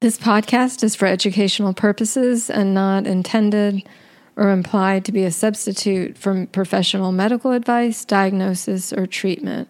This podcast is for educational purposes and not intended or implied to be a substitute for professional medical advice, diagnosis, or treatment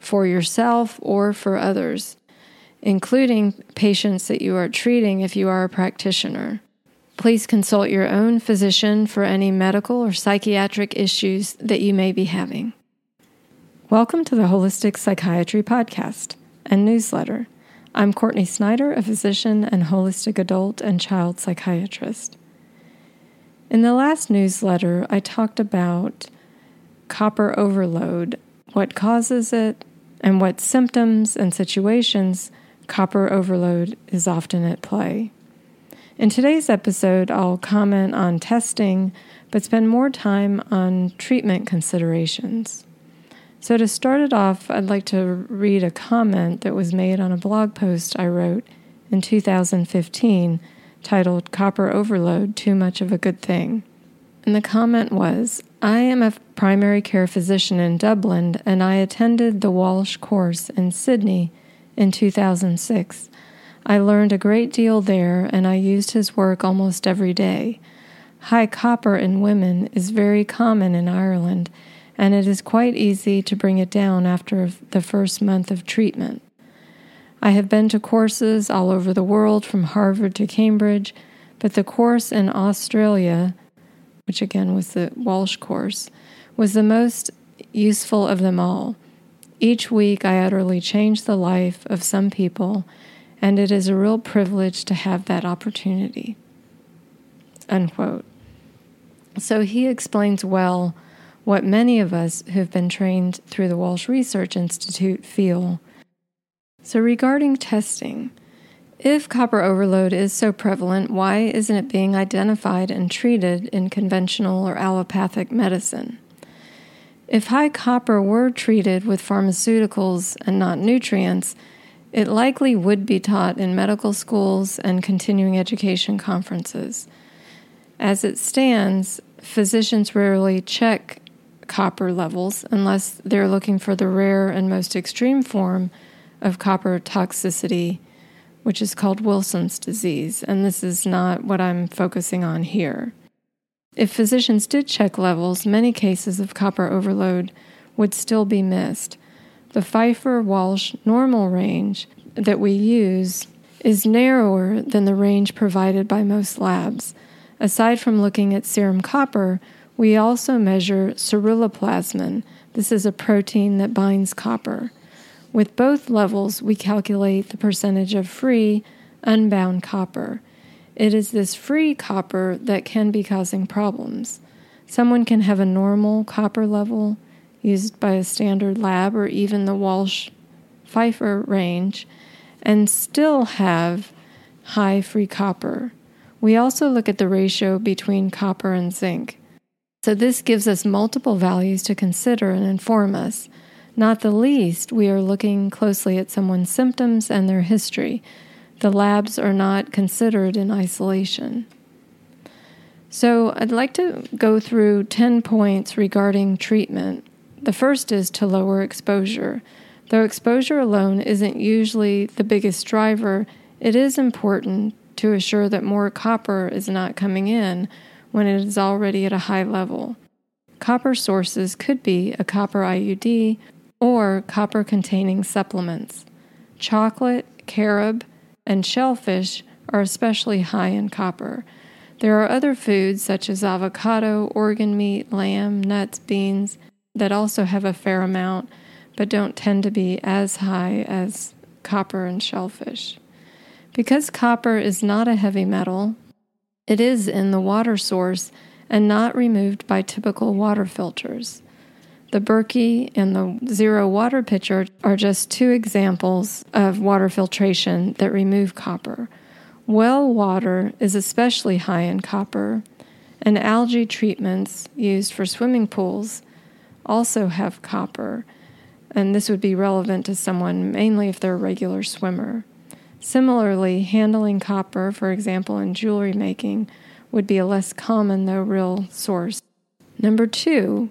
for yourself or for others, including patients that you are treating if you are a practitioner. Please consult your own physician for any medical or psychiatric issues that you may be having. Welcome to the Holistic Psychiatry Podcast and newsletter. I'm Courtney Snyder, a physician and holistic adult and child psychiatrist. In the last newsletter, I talked about copper overload, what causes it, and what symptoms and situations copper overload is often at play. In today's episode, I'll comment on testing, but spend more time on treatment considerations. So, to start it off, I'd like to read a comment that was made on a blog post I wrote in 2015 titled Copper Overload Too Much of a Good Thing. And the comment was I am a primary care physician in Dublin and I attended the Walsh course in Sydney in 2006. I learned a great deal there and I used his work almost every day. High copper in women is very common in Ireland and it is quite easy to bring it down after the first month of treatment. I have been to courses all over the world from Harvard to Cambridge, but the course in Australia, which again was the Walsh course, was the most useful of them all. Each week I utterly changed the life of some people, and it is a real privilege to have that opportunity. Unquote. So he explains well what many of us who've been trained through the Walsh Research Institute feel. So, regarding testing, if copper overload is so prevalent, why isn't it being identified and treated in conventional or allopathic medicine? If high copper were treated with pharmaceuticals and not nutrients, it likely would be taught in medical schools and continuing education conferences. As it stands, physicians rarely check copper levels unless they're looking for the rare and most extreme form of copper toxicity, which is called Wilson's disease. And this is not what I'm focusing on here. If physicians did check levels, many cases of copper overload would still be missed. The Pfeiffer Walsh normal range that we use is narrower than the range provided by most labs. Aside from looking at serum copper, we also measure ceruloplasmin. This is a protein that binds copper. With both levels, we calculate the percentage of free, unbound copper. It is this free copper that can be causing problems. Someone can have a normal copper level used by a standard lab or even the Walsh Pfeiffer range and still have high free copper. We also look at the ratio between copper and zinc. So, this gives us multiple values to consider and inform us. Not the least, we are looking closely at someone's symptoms and their history. The labs are not considered in isolation. So, I'd like to go through 10 points regarding treatment. The first is to lower exposure. Though exposure alone isn't usually the biggest driver, it is important to assure that more copper is not coming in when it is already at a high level. Copper sources could be a copper IUD or copper containing supplements. Chocolate, carob, and shellfish are especially high in copper. There are other foods such as avocado, organ meat, lamb, nuts, beans that also have a fair amount but don't tend to be as high as copper and shellfish. Because copper is not a heavy metal, it is in the water source and not removed by typical water filters. The Berkey and the Zero water pitcher are just two examples of water filtration that remove copper. Well water is especially high in copper, and algae treatments used for swimming pools also have copper, and this would be relevant to someone mainly if they're a regular swimmer. Similarly, handling copper, for example, in jewelry making, would be a less common, though real, source. Number two,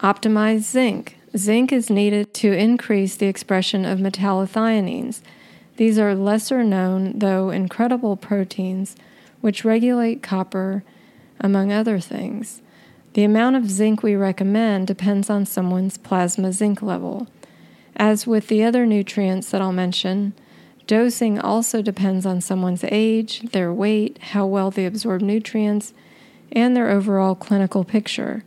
optimize zinc. Zinc is needed to increase the expression of metallothioneins. These are lesser known, though incredible proteins which regulate copper, among other things. The amount of zinc we recommend depends on someone's plasma zinc level. As with the other nutrients that I'll mention, dosing also depends on someone's age, their weight, how well they absorb nutrients, and their overall clinical picture.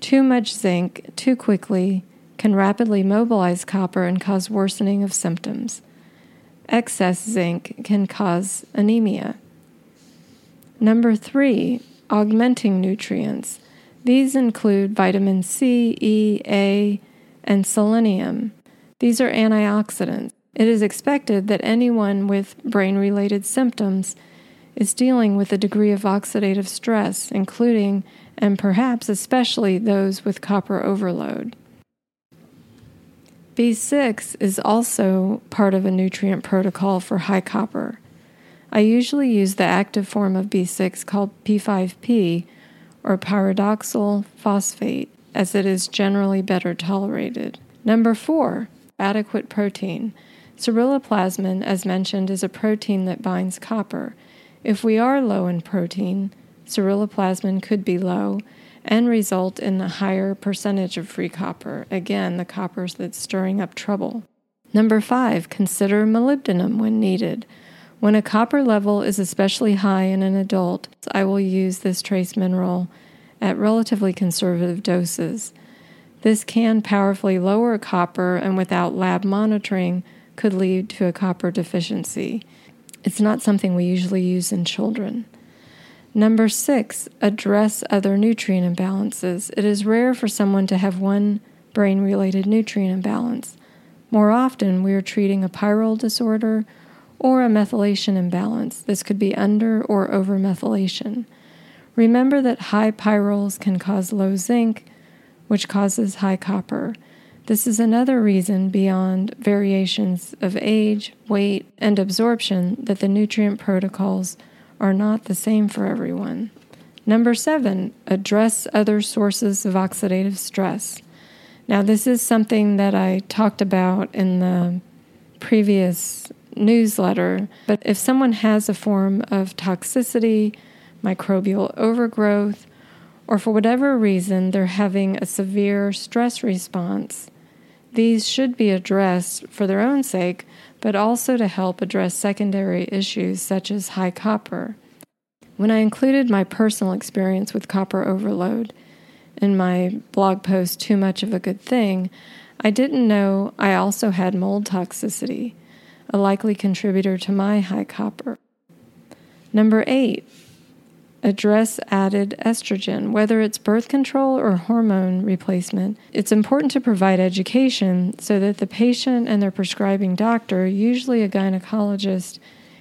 Too much zinc, too quickly, can rapidly mobilize copper and cause worsening of symptoms. Excess zinc can cause anemia. Number three, augmenting nutrients. These include vitamin C, E, A, and selenium. These are antioxidants. It is expected that anyone with brain related symptoms is dealing with a degree of oxidative stress, including and perhaps especially those with copper overload. B6 is also part of a nutrient protocol for high copper. I usually use the active form of B6 called P5P or pyridoxal phosphate, as it is generally better tolerated. Number four, adequate protein. Ceruloplasmin, as mentioned, is a protein that binds copper. If we are low in protein, ceruloplasmin could be low and result in a higher percentage of free copper. Again, the copper that's stirring up trouble. Number five, consider molybdenum when needed. When a copper level is especially high in an adult, I will use this trace mineral at relatively conservative doses. This can powerfully lower copper and without lab monitoring could lead to a copper deficiency. It's not something we usually use in children. Number six, address other nutrient imbalances. It is rare for someone to have one brain related nutrient imbalance. More often, we are treating a pyrrole disorder or a methylation imbalance. This could be under or over methylation. Remember that high pyrroles can cause low zinc, which causes high copper. This is another reason beyond variations of age, weight, and absorption that the nutrient protocols are not the same for everyone. Number seven, address other sources of oxidative stress. Now, this is something that I talked about in the previous newsletter, but if someone has a form of toxicity, microbial overgrowth, or for whatever reason they're having a severe stress response, these should be addressed for their own sake, but also to help address secondary issues such as high copper. When I included my personal experience with copper overload in my blog post, Too Much of a Good Thing, I didn't know I also had mold toxicity, a likely contributor to my high copper. Number eight, address added estrogen, whether it's birth control or hormone replacement. It's important to provide education so that the patient and their prescribing doctor, usually a gynecologist,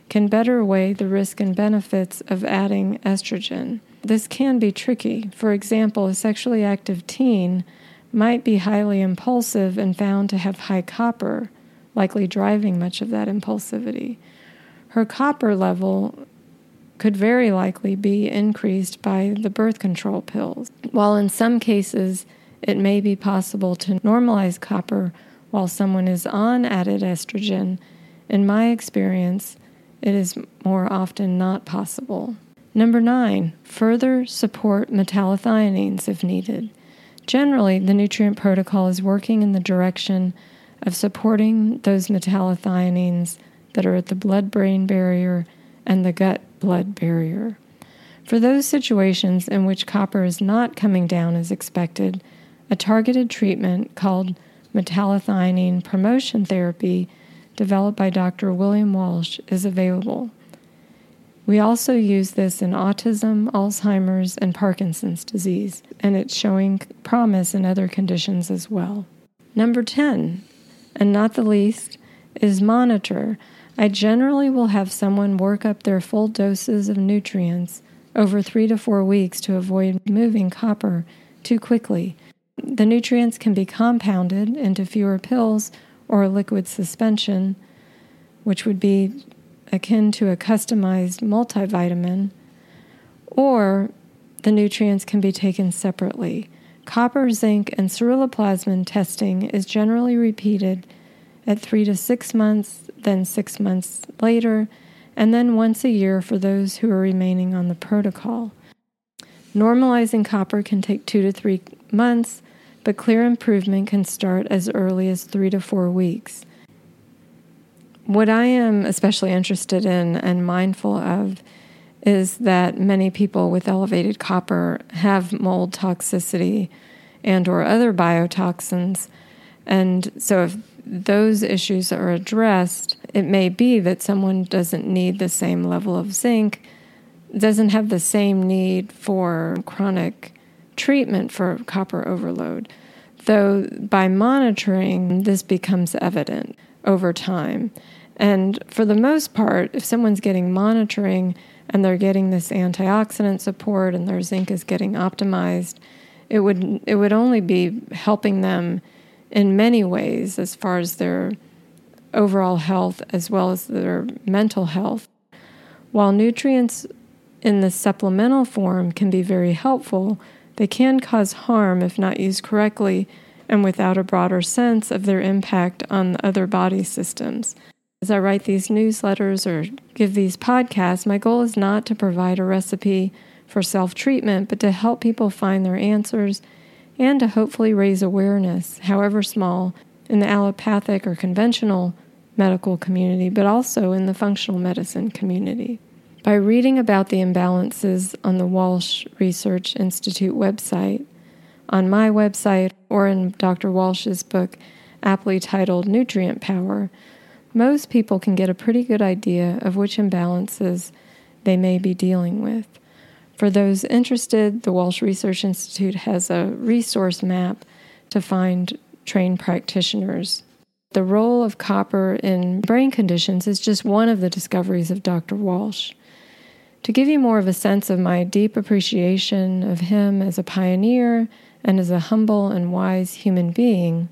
can better weigh the risk and benefits of adding estrogen. This can be tricky. For example, a sexually active teen might be highly impulsive and found to have high copper, likely driving much of that impulsivity. Her copper level could very likely be increased by the birth control pills, while in some cases it may be possible to normalize copper while someone is on added estrogen. In my experience, it is more often not possible. Number nine, further support metallothioneins if needed. Generally, the nutrient protocol is working in the direction of supporting those metallothioneins that are at the blood brain barrier and the gut blood barrier. For those situations in which copper is not coming down as expected, a targeted treatment called metallothionein promotion therapy, developed by Dr. William Walsh, is available. We also use this in autism, Alzheimer's, and Parkinson's disease, and it's showing promise in other conditions as well. Number 10, and not the least, is monitor I generally will have someone work up their full doses of nutrients over three to four weeks to avoid moving copper too quickly. The nutrients can be compounded into fewer pills or a liquid suspension, which would be akin to a customized multivitamin, or the nutrients can be taken separately. Copper, zinc, and ceruloplasmin testing is generally repeated at three to six months, then six months later, and then once a year for those who are remaining on the protocol. Normalizing copper can take two to three months, but clear improvement can start as early as three to four weeks. What I am especially interested in and mindful of is that many people with elevated copper have mold toxicity and or other biotoxins and so if those issues are addressed it may be that someone doesn't need the same level of zinc doesn't have the same need for chronic treatment for copper overload. Though by monitoring this becomes evident over time. And for the most part if someone's getting monitoring and they're getting this antioxidant support and their zinc is getting optimized, it would it would only be helping them in many ways as far as their overall health as well as their mental health. While nutrients in the supplemental form can be very helpful, they can cause harm if not used correctly and without a broader sense of their impact on other body systems. As I write these newsletters or give these podcasts, my goal is not to provide a recipe for self treatment, but to help people find their answers and to hopefully raise awareness, however small, in the allopathic or conventional medical community, but also in the functional medicine community. By reading about the imbalances on the Walsh Research Institute website, on my website, or in Dr. Walsh's book, aptly titled Nutrient Power, most people can get a pretty good idea of which imbalances they may be dealing with. For those interested, the Walsh Research Institute has a resource map to find trained practitioners. The role of copper in brain conditions is just one of the discoveries of Dr. Walsh. To give you more of a sense of my deep appreciation of him as a pioneer and as a humble and wise human being,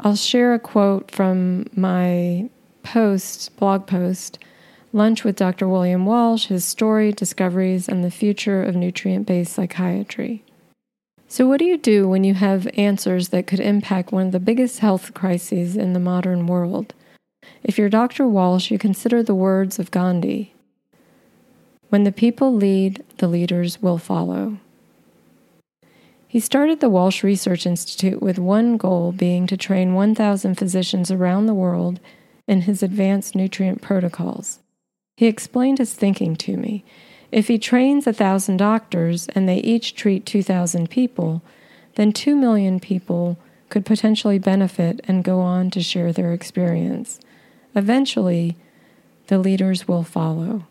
I'll share a quote from my post, blog post, Lunch with Dr. William Walsh, his story, discoveries, and the future of nutrient based psychiatry. So, what do you do when you have answers that could impact one of the biggest health crises in the modern world? If you're Dr. Walsh, you consider the words of Gandhi When the people lead, the leaders will follow. He started the Walsh Research Institute with one goal being to train 1,000 physicians around the world in his advanced nutrient protocols. He explained his thinking to me. If he trains a thousand doctors and they each treat 2,000 people, then 2 million people could potentially benefit and go on to share their experience. Eventually, the leaders will follow.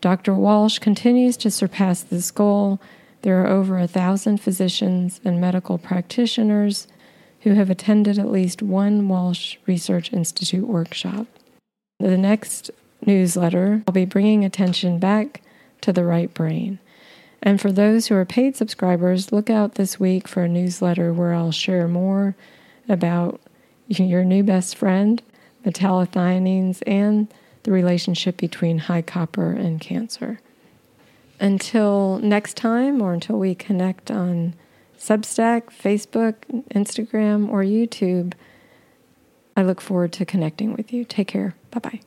Dr. Walsh continues to surpass this goal there are over a thousand physicians and medical practitioners who have attended at least one Walsh Research Institute workshop. The next newsletter, I'll be bringing attention back to the right brain. And for those who are paid subscribers, look out this week for a newsletter where I'll share more about your new best friend, metallothioneins, and the relationship between high copper and cancer. Until next time, or until we connect on Substack, Facebook, Instagram, or YouTube, I look forward to connecting with you. Take care. Bye bye.